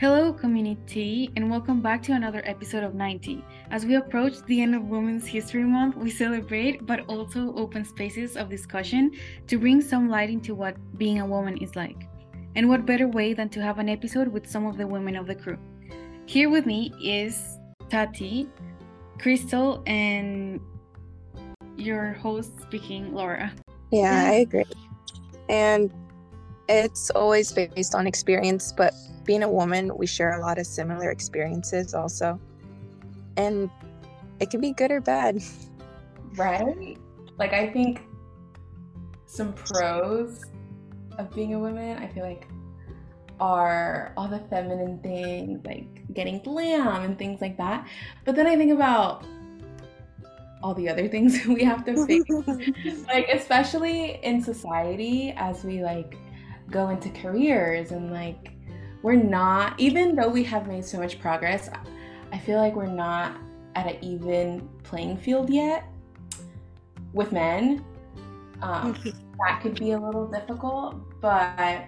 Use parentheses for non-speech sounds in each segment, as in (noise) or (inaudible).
Hello, community, and welcome back to another episode of Nine Tea. As we approach the end of Women's History Month, we celebrate but also open spaces of discussion to bring some light into what being a woman is like. And what better way than to have an episode with some of the women of the crew? Here with me is Tati, Cristal, and your host speaking, Laura. Yeah, I agree. And it's always based on experience, but being a woman, we share a lot of similar experiences also. And it can be good or bad. (laughs) Right? Like, I think some pros of being a woman, I feel like, are all the feminine things, like getting glam and things like that. But then I think about all the other (laughs) things we have to (laughs) face like especially in society as we like go into careers and like we're not even though we have made so much progress i feel like we're not at an even playing field yet with men. Um, that could be a little difficult but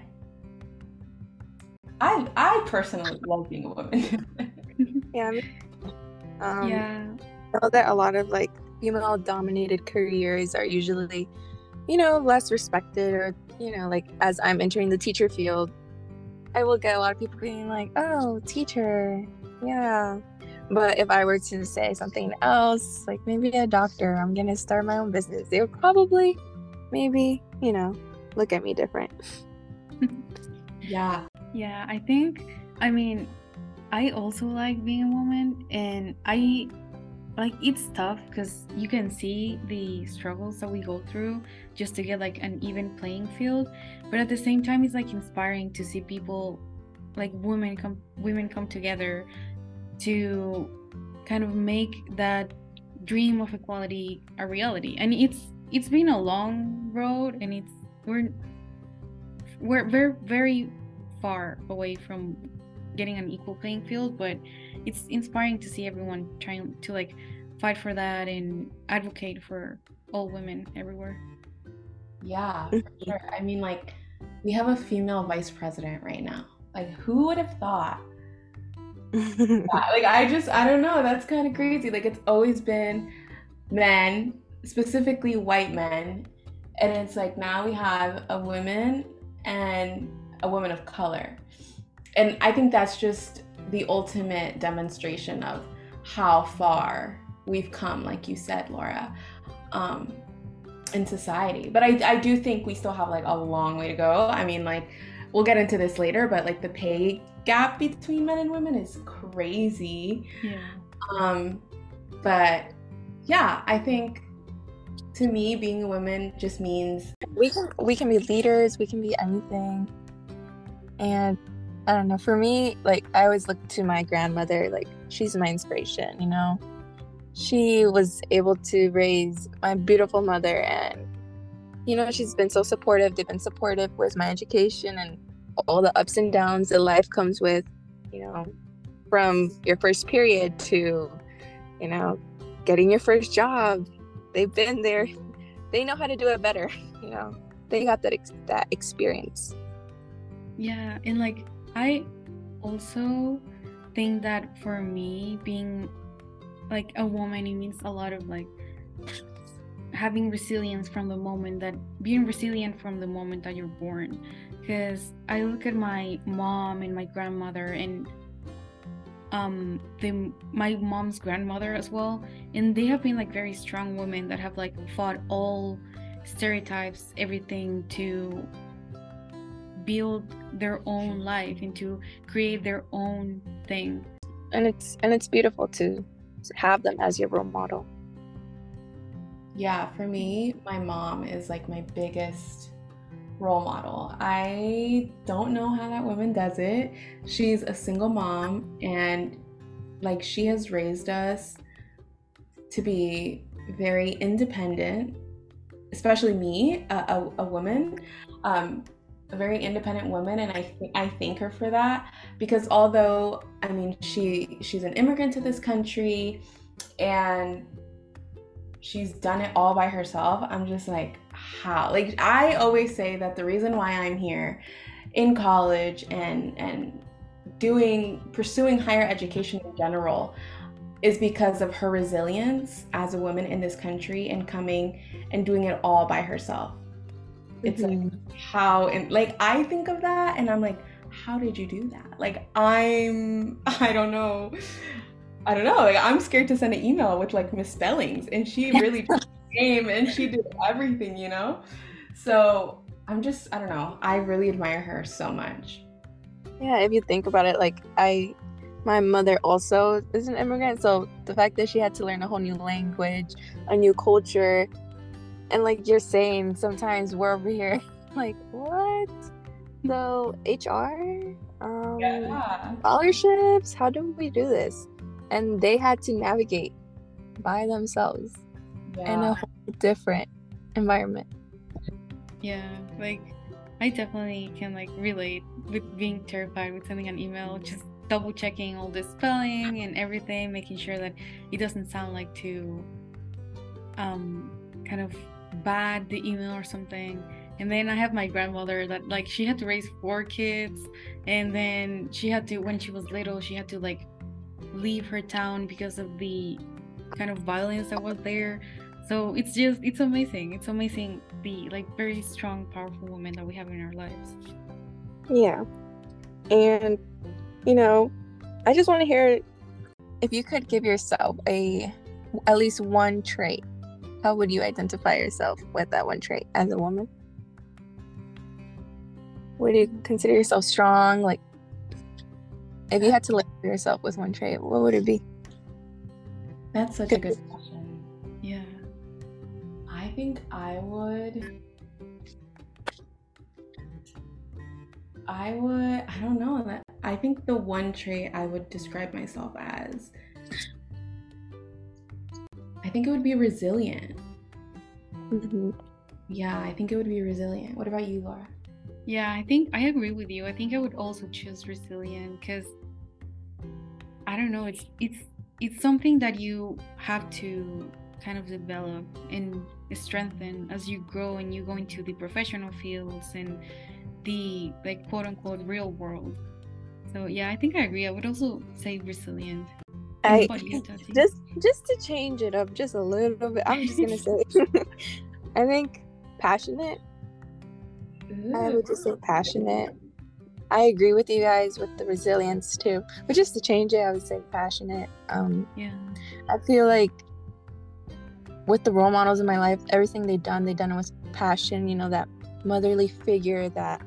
i i personally love being a woman. (laughs) Yeah um, yeah. I know that a lot of like female dominated careers are usually, you know, less respected or, you know, like as I'm entering the teacher field, I will get a lot of people being like, oh, teacher. Yeah. But if I were to say something else, like maybe a doctor, I'm going to start my own business, they would probably, maybe, you know, look at me different. yeah. Yeah. I think, I mean, I also like being a woman and I like it's tough because you can see the struggles that we go through just to get like an even playing field but at the same time it's like inspiring to see people like women come women come together to kind of make that dream of equality a reality. And it's it's been a long road and it's we're we're very very far away from getting an equal playing field but it's inspiring to see everyone trying to like fight for that and advocate for all women everywhere. Yeah, sure. I mean, like, we have a female vice president right now. Like, who would have thought? (laughs) like, I just, I don't know. That's kind of crazy. Like, it's always been men, specifically white men. And it's like now we have a woman and a woman of color. And I think that's just the ultimate demonstration of how far we've come, like you said, Laura, um, in society. But I, I do think we still have like a long way to go. I mean, like, we'll get into this later, but like the pay gap between men and women is crazy. Yeah. Um, but yeah, I think to me being a woman just means we can we can be leaders, we can be anything. And I don't know, for me, like I always look to my grandmother, like she's my inspiration, you know. She was able to raise my beautiful mother and you know, she's been so supportive. They've been supportive with my education and all the ups and downs that life comes with, you know, from your first period to, you know, getting your first job. They've been there. (laughs) They know how to do it better, (laughs) you know. They got that ex- that experience. Yeah, and like I also think that for me, being like a woman, it means a lot of like having resilience from the moment that being resilient from the moment that you're born. Because I look at my mom and my grandmother and um the my mom's grandmother as well and they have been like very strong women that have like fought all stereotypes everything to build their own life and to create their own thing. And it's and it's beautiful to have them as your role model. Yeah for me my mom is like my biggest role model. I don't know how that woman does it. She's a single mom and like she has raised us to be very independent especially me a, a, a woman. Um, a very independent woman and I th- I thank her for that because although I mean she she's an immigrant to this country and she's done it all by herself I'm just like how like I always say that the reason why I'm here in college and and doing pursuing higher education in general is because of her resilience as a woman in this country and coming and doing it all by herself. It's mm-hmm. like how and like I think of that and I'm like, how did you do that? Like I'm (laughs) I don't know. I don't know. Like I'm scared to send an email with like misspellings and she (laughs) really came and she did everything, you know? So I'm just I don't know. I really admire her so much. Yeah, if you think about it, like I my mother also is an immigrant so the fact that she had to learn a whole new language a new culture and like you're saying sometimes we're over here (laughs) like what so hr um, yeah. scholarships how do we do this and they had to navigate by themselves yeah. in a whole different environment yeah like i definitely can like relate with being terrified with sending an email just double checking all the spelling and everything, making sure that it doesn't sound like too um kind of bad the email or something. And then I have my grandmother that like she had to raise four kids and then she had to when she was little she had to like leave her town because of the kind of violence that was there. So it's just it's amazing. It's amazing the like very strong, powerful women that we have in our lives. Yeah. And you know, I just want to hear if you could give yourself a at least one trait. How would you identify yourself with that one trait as a woman? Would you consider yourself strong? Like, if you had to label yourself with one trait, what would it be? That's such a good (laughs) question. Yeah. I think I would. I would. I don't know. I think the one trait I would describe myself as, I think it would be resilient. Mm-hmm. Yeah, I think it would be resilient. What about you, Laura? Yeah, I think I agree with you. I think I would also choose resilient because I don't know. It's it's it's something that you have to kind of develop and strengthen as you grow and you go into the professional fields and the like quote unquote real world. So yeah, I think I agree. I would also say resilient. I just just to change it up just a little bit. I'm just gonna say, (laughs) I think passionate. Ooh. I would just say passionate. I agree with you guys with the resilience too, but just to change it, I would say passionate. Um, yeah, I feel like with the role models in my life, everything they've done, they've done it with passion. You know that motherly figure, that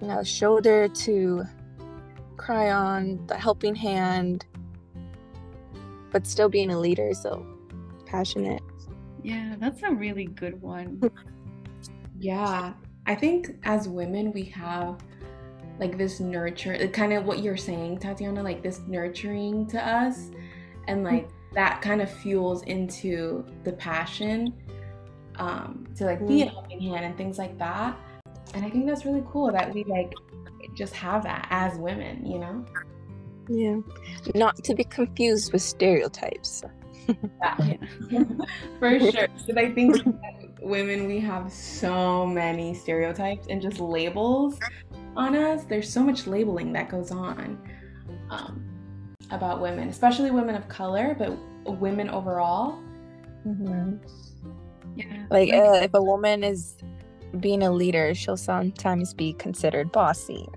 you know shoulder to cry on, the helping hand, but still being a leader. So passionate. Yeah, that's a really good one. yeah. I think as women, we have like this nurture, kind of what you're saying, Tatiana, like this nurturing to us. And like that kind of fuels into the passion um, to like be a helping hand and things like that. And I think that's really cool that we like just have that as women, you know? Yeah. Not to be confused with stereotypes. yeah. (laughs) (laughs) For sure. Because I think women, we have so many stereotypes and just labels on us. There's so much labeling that goes on um, about women, especially women of color, but women overall. Mm-hmm. Yeah. Like, uh, if a woman is being a leader, she'll sometimes be considered bossy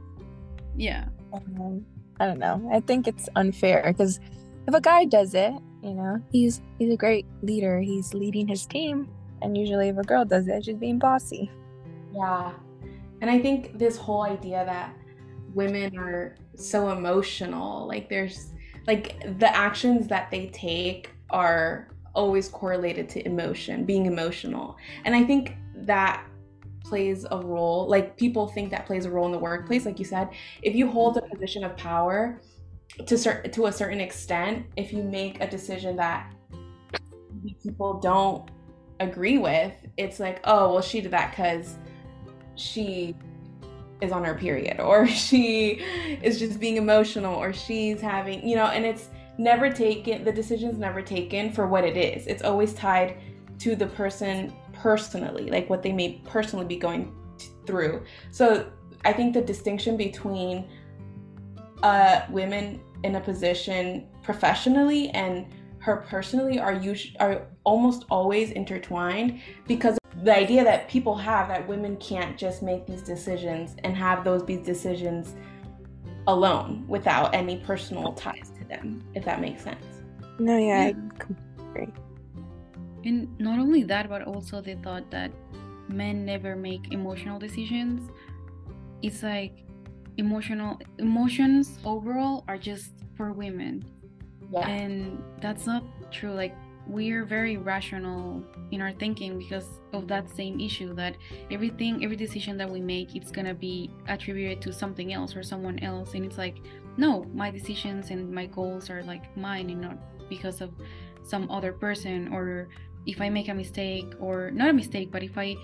yeah. Um, I don't know. I think it's unfair because if a guy does it, you know, he's he's a great leader. He's leading his team, and usually if a girl does it, she's being bossy. Yeah, and I think this whole idea that women are so emotional, like there's like the actions that they take are always correlated to emotion, being emotional, and I think that plays a role like people think that plays a role in the workplace mm-hmm. like you said. If you hold a mm-hmm. position of power to certain to a certain extent if you make a decision that people don't agree with it's like oh well she did that because she is on her period (laughs) or she is just being emotional or she's having you know and it's never taken the decision's never taken for what it is. It's always tied to the person personally, like what they may personally be going t- through. So I think the distinction between uh, women in a position professionally and her personally are usually are almost always intertwined because the idea that people have that women can't just make these decisions and have those be decisions alone without any personal ties to them if that makes sense No, yeah, Yeah. I agree. And not only that, but also the thought that men never make emotional decisions. It's like emotional emotions overall are just for women. yeah And that's not true. Like we're very rational in our thinking because of that same issue that everything every decision that we make it's gonna be attributed to something else or someone else and it's like no my decisions and my goals are like mine and not because of some other person or if i make a mistake or not a mistake but if i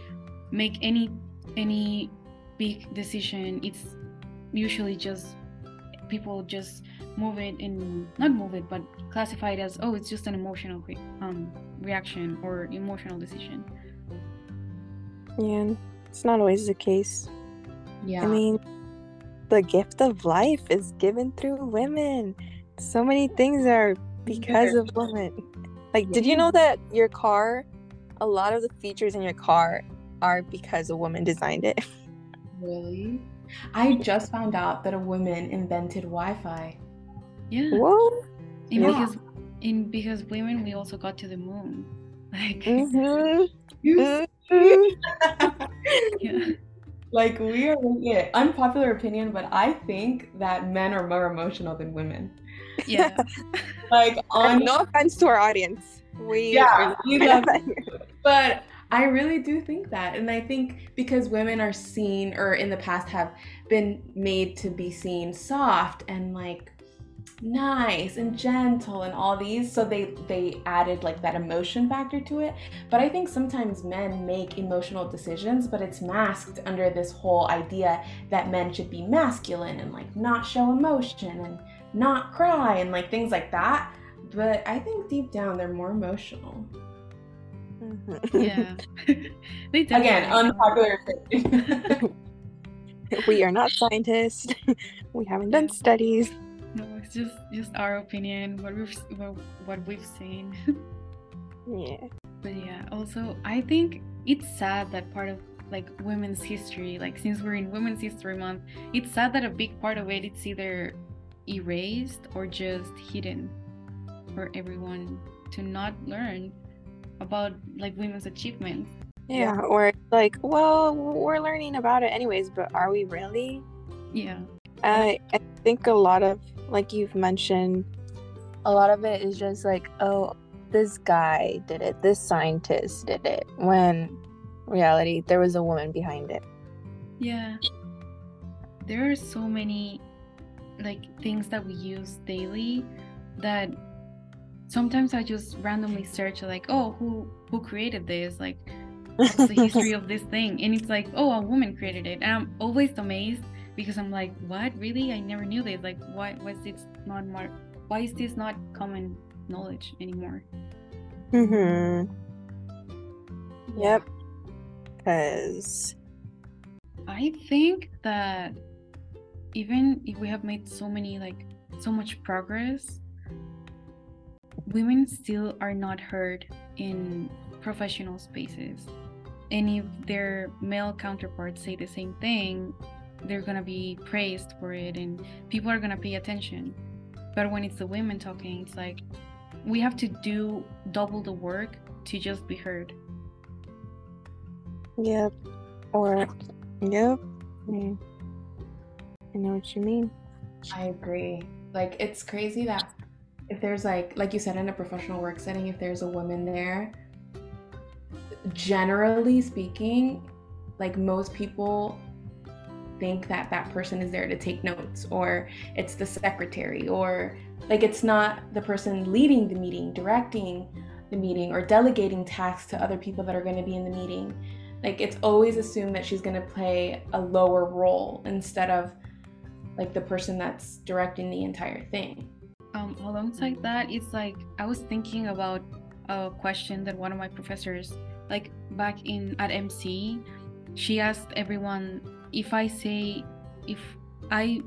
make any any big decision it's usually just people just move it and not move it but classify it as oh it's just an emotional um, reaction or emotional decision Yeah, it's not always the case. yeah I mean, the gift of life is given through women. So many things are because of women. Like, did you know that your car, a lot of the features in your car are because a woman designed it? (laughs) really? I just found out that a woman invented wi-fi. Yeah. Whoa. and Yeah. because in because women we also got to the moon. (laughs) Like hmm You (laughs) yeah. Like we are yeah, unpopular opinion but i think that men are more emotional than women yeah. (laughs) Like on no offense to our audience. We Yeah, are we not- love but i really do think that and i think because women are seen or in the past have been made to be seen soft and like nice and gentle and all these so they they added like that emotion factor to it. But i think sometimes men make emotional decisions but it's masked under this whole idea that men should be masculine and like not show emotion and not cry and like things like that but i think deep down they're more emotional Mhm. yeah (laughs) they again definitely are. unpopular (laughs) opinion (laughs) we are not scientists. we haven't done studies. no it's just just our opinion what we've what, what we've seen Yeah. But yeah, also I think it's sad that part of like women's history, like since we're in Women's History Month, it's sad that a big part of it it's either erased or just hidden for everyone to not learn about like women's achievements. Yeah. Or like, well, we're learning about it anyways, but are we really? Yeah. I I think a lot of like you've mentioned, a lot of it is just like, oh, this guy did it, this scientist did it. When reality, there was a woman behind it. Yeah. There are so many like things that we use daily that sometimes I just randomly search like, oh, who who created this? Like what's the history of this (laughs) thing? And it's like, oh, a woman created it. And I'm always amazed because I'm like, what? Really? I never knew this. Like why was this not more why is this not common knowledge anymore? mm-hmm. Yep. Because I think that even if we have made so many like so much progress, women still are not heard in professional spaces. And if their male counterparts say the same thing, they're gonna be praised for it and people are gonna pay attention. But when it's the women talking, it's like we have to do double the work to just be heard. Yep. Or, yep. Mm. I know what you mean. I agree. Like it's crazy that if there's like like you said in a professional work setting, if there's a woman there, generally speaking, like most people think that that person is there to take notes or it's the secretary or like it's not the person leading the meeting, directing the meeting or delegating tasks to other people that are going to be in the meeting. Like it's always assumed that she's going to play a lower role instead of like the person that's directing the entire thing. Um, alongside that, it's like I was thinking about a question that one of my professors, like back in at MC, she asked everyone if I say if I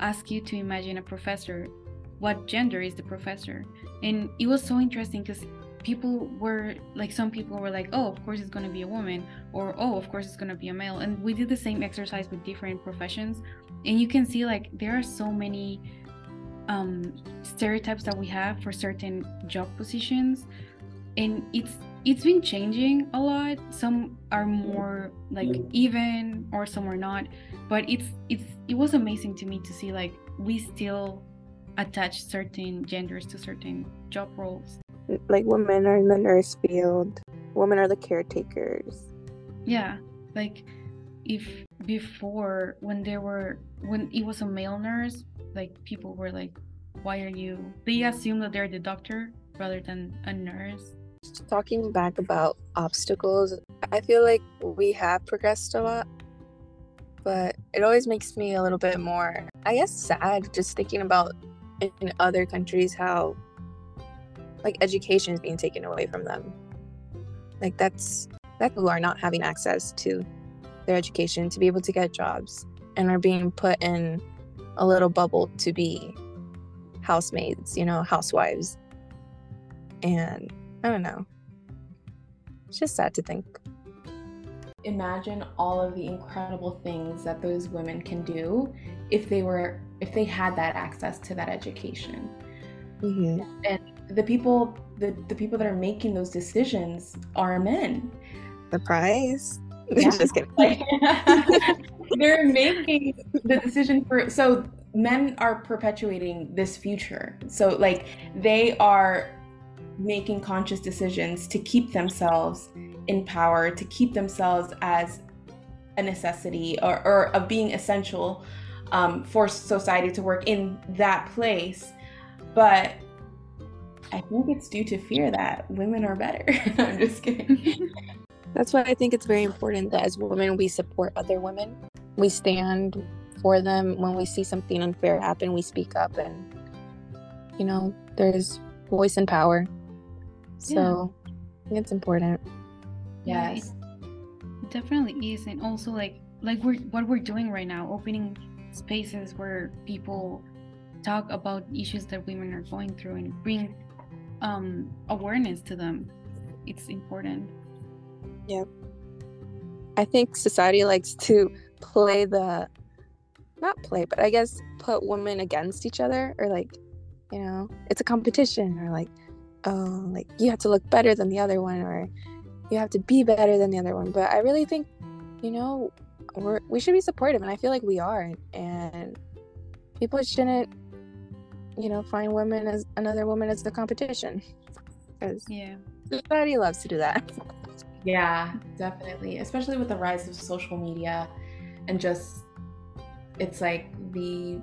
ask you to imagine a professor. What gender is the professor? And it was so interesting because people were like some people were like oh of course it's going to be a woman or oh of course it's going to be a male and we did the same exercise with different professions and you can see like there are so many um, stereotypes that we have for certain job positions and it's it's been changing a lot. Some are more like even or some are not but it's it's it was amazing to me to see like we still attach certain genders to certain job roles like women are in the nurse field. Women are the caretakers. Yeah like if before when there were when it was a male nurse like people were like why are you they assume that they're the doctor rather than a nurse. Talking back about obstacles i feel like we have progressed a lot but it always makes me a little bit more i guess sad just thinking about in other countries how like education is being taken away from them. Like that's that people are not having access to their education to be able to get jobs and are being put in a little bubble to be housemaids you know housewives. And i don't know. It's just sad to think. Imagine all of the incredible things that those women can do if they were if they had that access to that education. Mm-hmm. and the people the, the people that are making those decisions are men. Surprise (laughs) yeah. just kidding. (laughs) They're making the decision for so men are perpetuating this future. So like they are making conscious decisions to keep themselves in power to keep themselves as a necessity or, or of being essential um, for society to work in that place. But I think it's due to fear that women are better. (laughs) I'm just kidding. (laughs) That's why I think it's very important that as women we support other women. We stand for them when we see something unfair happen, we speak up and you know, there's voice and power. So yeah. I think it's important. Yes. It definitely is. And also like like we're what we're doing right now, opening spaces where people talk about issues that women are going through and bring um, awareness to them. It's important. Yeah. I think society likes to play the, not play, but I guess put women against each other or like, you know, it's a competition or like, oh, like you have to look better than the other one or you have to be better than the other one. But I really think, you know, we're, we should be supportive and I feel like we are. And people shouldn't you know, find women as another woman as the competition. Because yeah, society loves to do that. Yeah, definitely. Especially with the rise of social media and just it's like the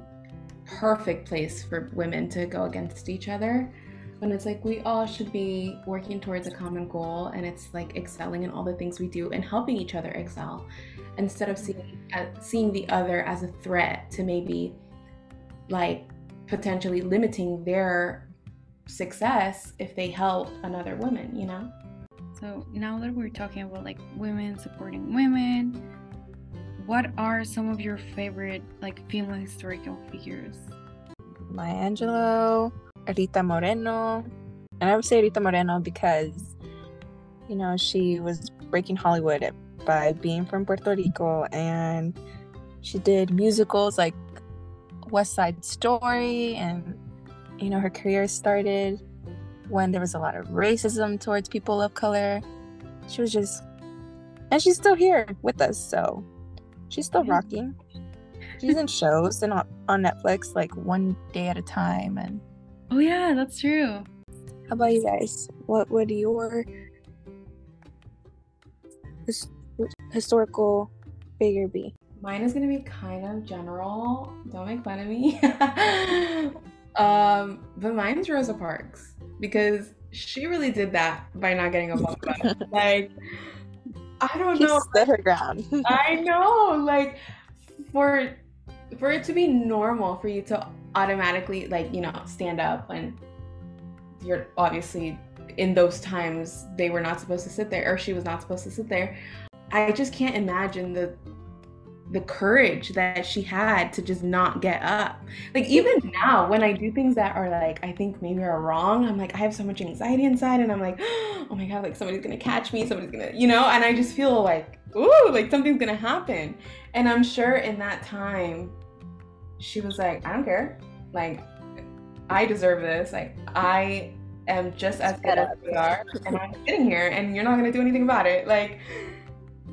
perfect place for women to go against each other when it's like we all should be working towards a common goal and it's like excelling in all the things we do and helping each other excel instead of seeing uh, seeing the other as a threat to maybe like potentially limiting their success if they help another woman, you know? So now that we're talking about like women supporting women, what are some of your favorite like female historical figures? Maya Angelou, Rita Moreno. And I would say Rita Moreno because, you know, she was breaking Hollywood by being from Puerto Rico and she did musicals like West Side Story, and you know, her career started when there was a lot of racism towards people of color. She was just, and she's still here with us, so she's still rocking. She's in shows and on, on Netflix, like one day at a time. And oh yeah, that's true. How about you guys? What would your historical figure be? Mine is gonna be kind of general. Don't make fun of me. (laughs) um, but mine's Rosa Parks because she really did that by not getting a bump (laughs) like, I don't she know. Stood her ground. (laughs) I know. Like, for for it to be normal for you to automatically like you know stand up when you're obviously in those times they were not supposed to sit there or she was not supposed to sit there i just can't imagine the the courage that she had to just not get up. Like even now when I do things that are like I think maybe are wrong, I'm like I have so much anxiety inside and I'm like, (gasps) "Oh my god, like somebody's going to catch me, somebody's going to, you know, and I just feel like, ooh, like something's going to happen. And I'm sure in that time she was like, I don't care. Like I deserve this. Like I am just as good as we are and I'm sitting here and you're not to do anything about it. Like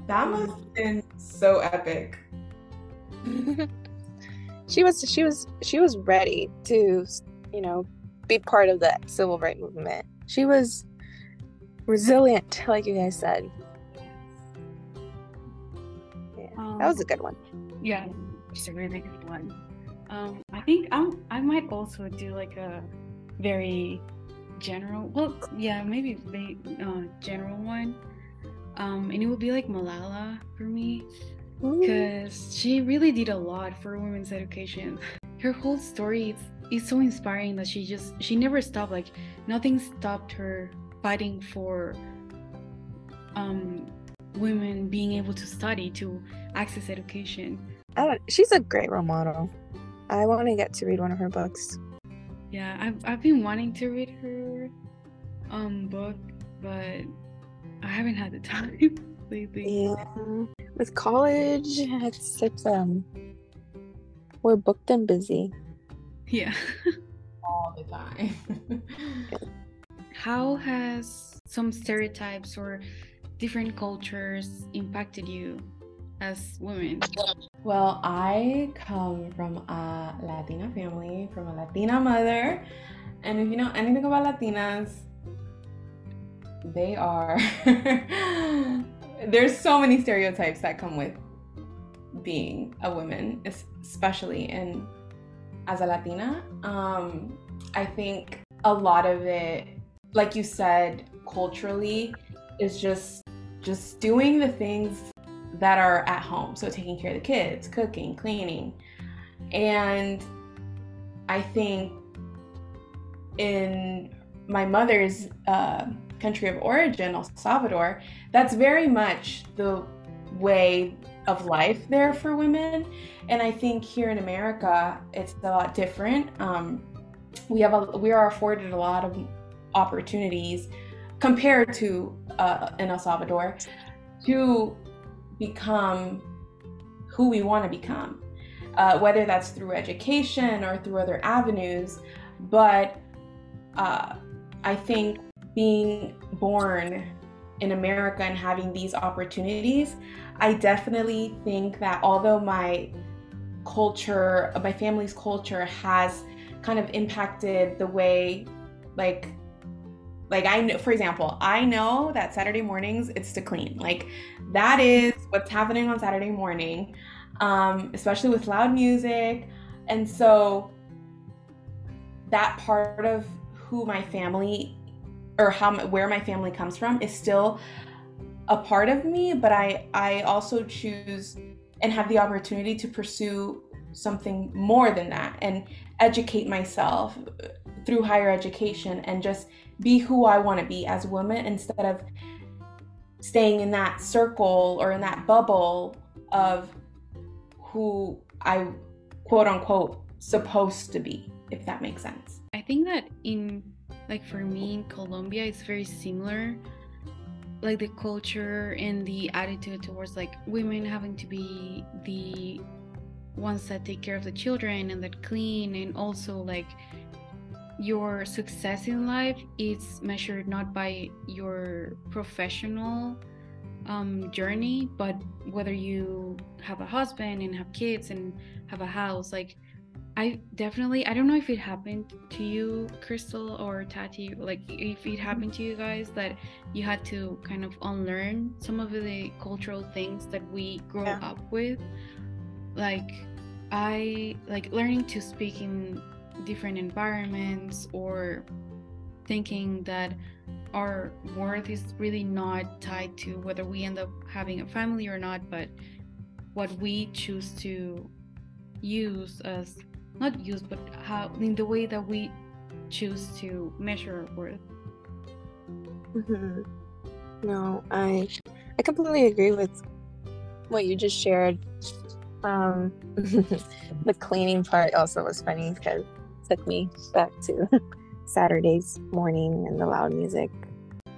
that must have been so epic. (laughs) she was she was she was ready to you know be part of the civil rights movement. She was resilient like you guys said. Yeah um, that was a good one. Yeah it's a really good one. Um i think i'm i might also do like a very general well yeah maybe a uh, general one. Um and it would be like malala for me because she really did a lot for women's education. Her whole story is, is so inspiring that she just she never stopped. Like nothing stopped her fighting for um, women being able to study to access education. Oh, she's a great role model. I want to get to read one of her books. Yeah, I've I've been wanting to read her um book, but I haven't had the (laughs) time lately. Yeah with college, it's it's um we're booked and busy. Yeah. All the time. (laughs) How has some stereotypes or different cultures impacted you as women? Well, I come from a Latina family, from a Latina mother. And if you know anything about Latinas, they are (laughs) there's so many stereotypes that come with being a woman, especially in as a Latina. Um, I think a lot of it, like you said, culturally, is just just doing the things that are at home. So taking care of the kids, cooking, cleaning, and I think in my mother's uh, country of origin, El Salvador, that's very much the way of life there for women. And I think here in America, it's a lot different. Um, we have a, we are afforded a lot of opportunities compared to uh, in El Salvador to become who we want to become, uh, whether that's through education or through other avenues. But uh, I think being born in America and having these opportunities, I definitely think that although my culture, my family's culture has kind of impacted the way like like I know for example, I know that Saturday mornings it's to clean. Like that is what's happening on Saturday morning. Um, especially with loud music. And so that part of who my family or how where my family comes from is still a part of me but i i also choose and have the opportunity to pursue something more than that and educate myself uh, through higher education and just be who i want to be as a woman instead of staying in that circle or in that bubble of who i quote unquote supposed to be if that makes sense. I think that in like for me in Colombia, it's very similar. Like the culture and the attitude towards like women having to be the ones that take care of the children and that clean and also like your success in life is measured not by your professional um, journey, but whether you have a husband and have kids and have a house, like I definitely I don't know if it happened to you, Cristal or Tati, like if it mm-hmm. happened to you guys that you had to kind of unlearn some of the cultural things that we grow yeah. up with. Like I like learning to speak in different environments or thinking that our worth is really not tied to whether we end up having a family or not, but what we choose to use as not use but how in the way that we choose to measure worth mm-hmm. no i i completely agree with what you just shared Um, (laughs) the cleaning part also was funny because took me back to (laughs) Saturday's morning and the loud music.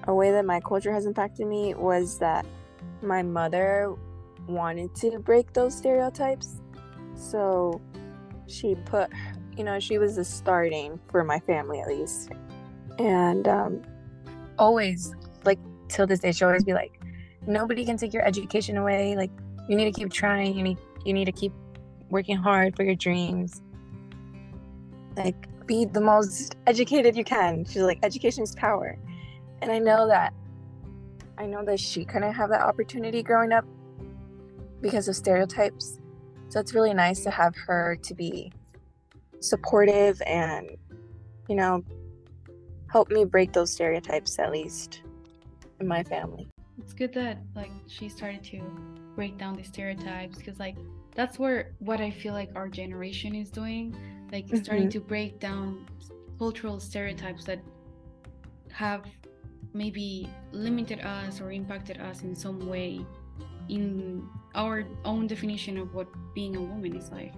A way that my culture has impacted me was that my mother wanted to break those stereotypes. So she put, you know, she was the starting for my family at least. And um, always, like, till this day, she'll always be like, nobody can take your education away. Like, you need to keep trying. You need, you need to keep working hard for your dreams. Like, be the most educated you can. She's like, education is power. And I know that I know that she couldn't have that opportunity growing up because of stereotypes. So it's really nice to have her to be supportive and, you know, help me break those stereotypes at least in my family. It's good that like she started to break down the stereotypes because like that's where what I feel like our generation is doing, like Mhm. starting to break down cultural stereotypes that have maybe limited us or impacted us in some way in our own definition of what being a woman is like.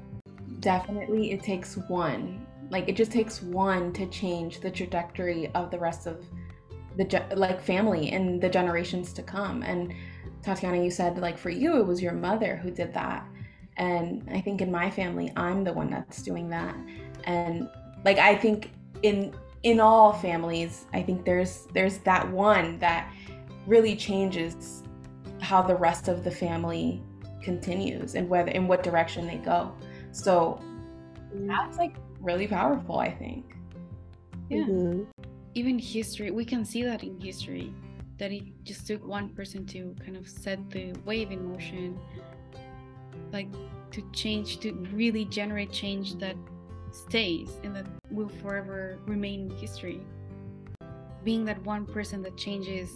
Definitely, it takes one. Like, it just takes one to change the trajectory of the rest of the like family and the generations to come. And Tatiana, you said like for you, it was your mother who did that, and I think in my family, I'm the one that's doing that. And like, I think in in all families, I think there's there's that one that really changes how the rest of the family continues and whether in what direction they go. So that's like really powerful, I think. Yeah. Mhm. Even history, we can see that in history, that it just took one person to kind of set the wave in motion, like to change, to really generate change that stays and that will forever remain in history. Being that one person that changes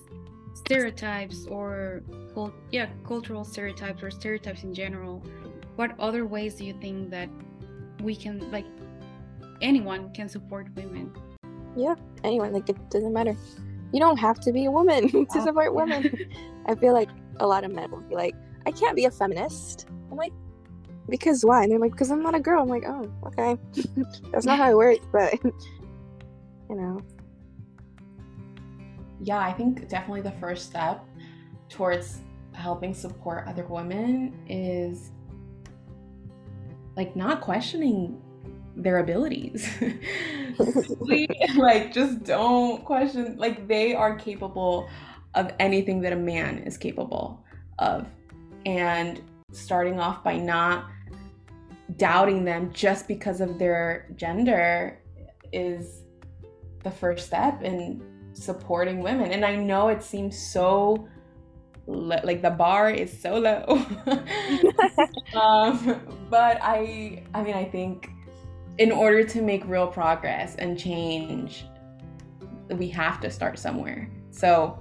stereotypes or cult, yeah, cultural stereotypes or stereotypes in general, what other ways do you think that we can like anyone can support women? Yeah, anyone like it doesn't matter. You don't have to be a woman (laughs) to oh. support (laughs) women. I feel like a lot of men will be like i can't be a feminist. I'm like because why? And they're like because i'm not a girl. I'm like oh okay. (laughs) That's not how it works but you know Yeah, I think definitely the first step towards helping support other women is like not questioning their abilities. (laughs) (laughs) like just don't question like they are capable of anything that a man is capable of. And starting off by not doubting them just because of their gender is the first step in supporting women. And I know it seems so li- like the bar is so low. (laughs) um, but I I mean I think in order to make real progress and change we have to start somewhere. So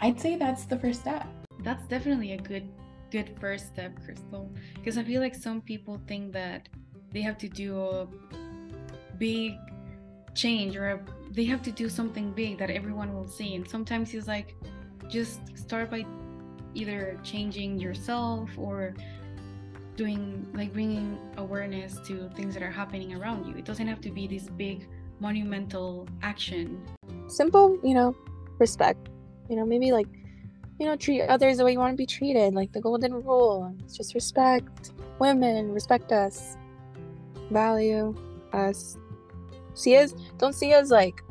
I'd say that's the first step. That's definitely a good good first step, Cristal. Because I feel like some people think that they have to do a big change or a, they have to do something big that everyone will see. And sometimes it's like just start by either changing yourself or doing like bringing awareness to things that are happening around you. It doesn't have to be this big monumental action. simple you know respect you know maybe like you know treat others the way you want to be treated like the golden rule it's just respect women respect us value us see us don't see us like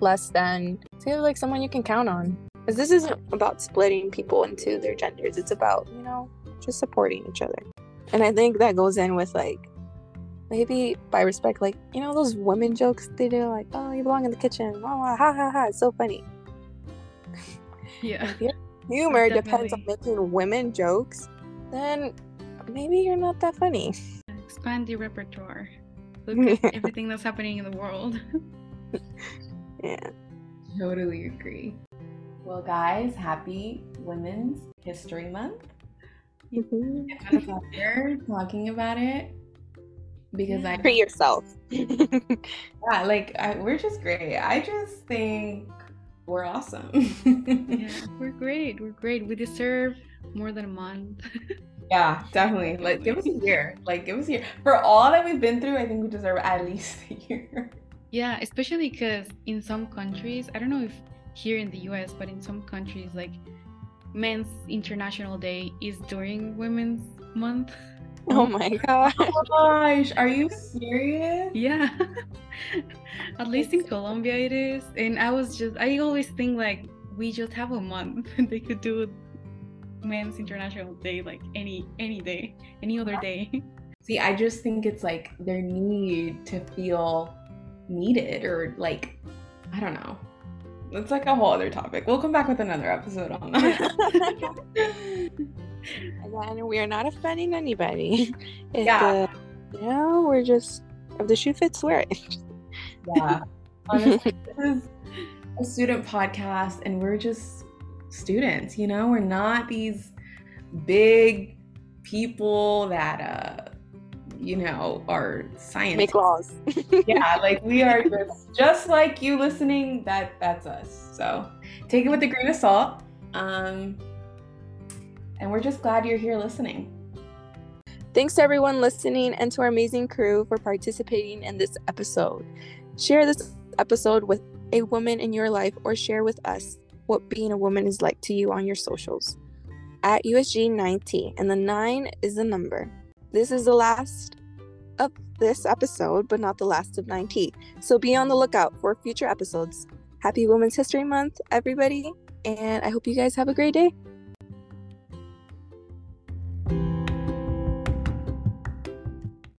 less than see us like someone you can count on. Because this isn't about splitting people into their genders it's about you know just supporting each other. And i think that goes in with like maybe by respect like you know those women jokes they do like oh you belong in the kitchen oh ha ha ha it's so funny. (laughs) Yeah. humor depends on making women jokes then maybe you're not that funny. Expand your repertoire. Look at (laughs) everything that's happening in the world. (laughs) yeah Totally agree. Well, guys, happy Women's History Month. Mhm. It's been a pleasure talking about it because I treat yourself (laughs) yeah, like I, we're just great. I just think we're awesome. yeah, we're great. We're great. We deserve more than a month. Yeah, definitely. Like, give us a year. Like, give us a year. For all that we've been through, I think we deserve at least a year. Yeah, especially because in some countries, I don't know if here in the US, but in some countries, like Men's International Day is during Women's Month. Oh (laughs) my god. Oh gosh, are you serious? (laughs) Yeah. At least in Colombia it is. And I was just I always think like we just have a month. And (laughs) they could do Men's International Day like any any day, any other day. (laughs) See, I just think it's like their need to feel needed or like I don't know. It's like a whole other topic. We'll come back with another episode on that. (laughs) (laughs) Again, we are not offending anybody. If Yeah. the- you know, we're just if the shoe fits, wear it. yeah. Honestly, this is a student podcast and we're just students, you know? We're not these big people that uh you know are scientists. Make laws. (laughs) yeah, like we are just, just like you listening, that that's us. So take it with a grain of salt. Um and we're just glad you're here listening. Thanks to everyone listening and to our amazing crew for participating in this episode. Share this episode with a woman in your life or share with us what being a woman is like to you on your socials. At USG9tea, and the 9 is the number. This is the last of this episode, but not the last of Nine Tea. So be on the lookout for future episodes. Happy Women's History Month, everybody, and I hope you guys have a great day.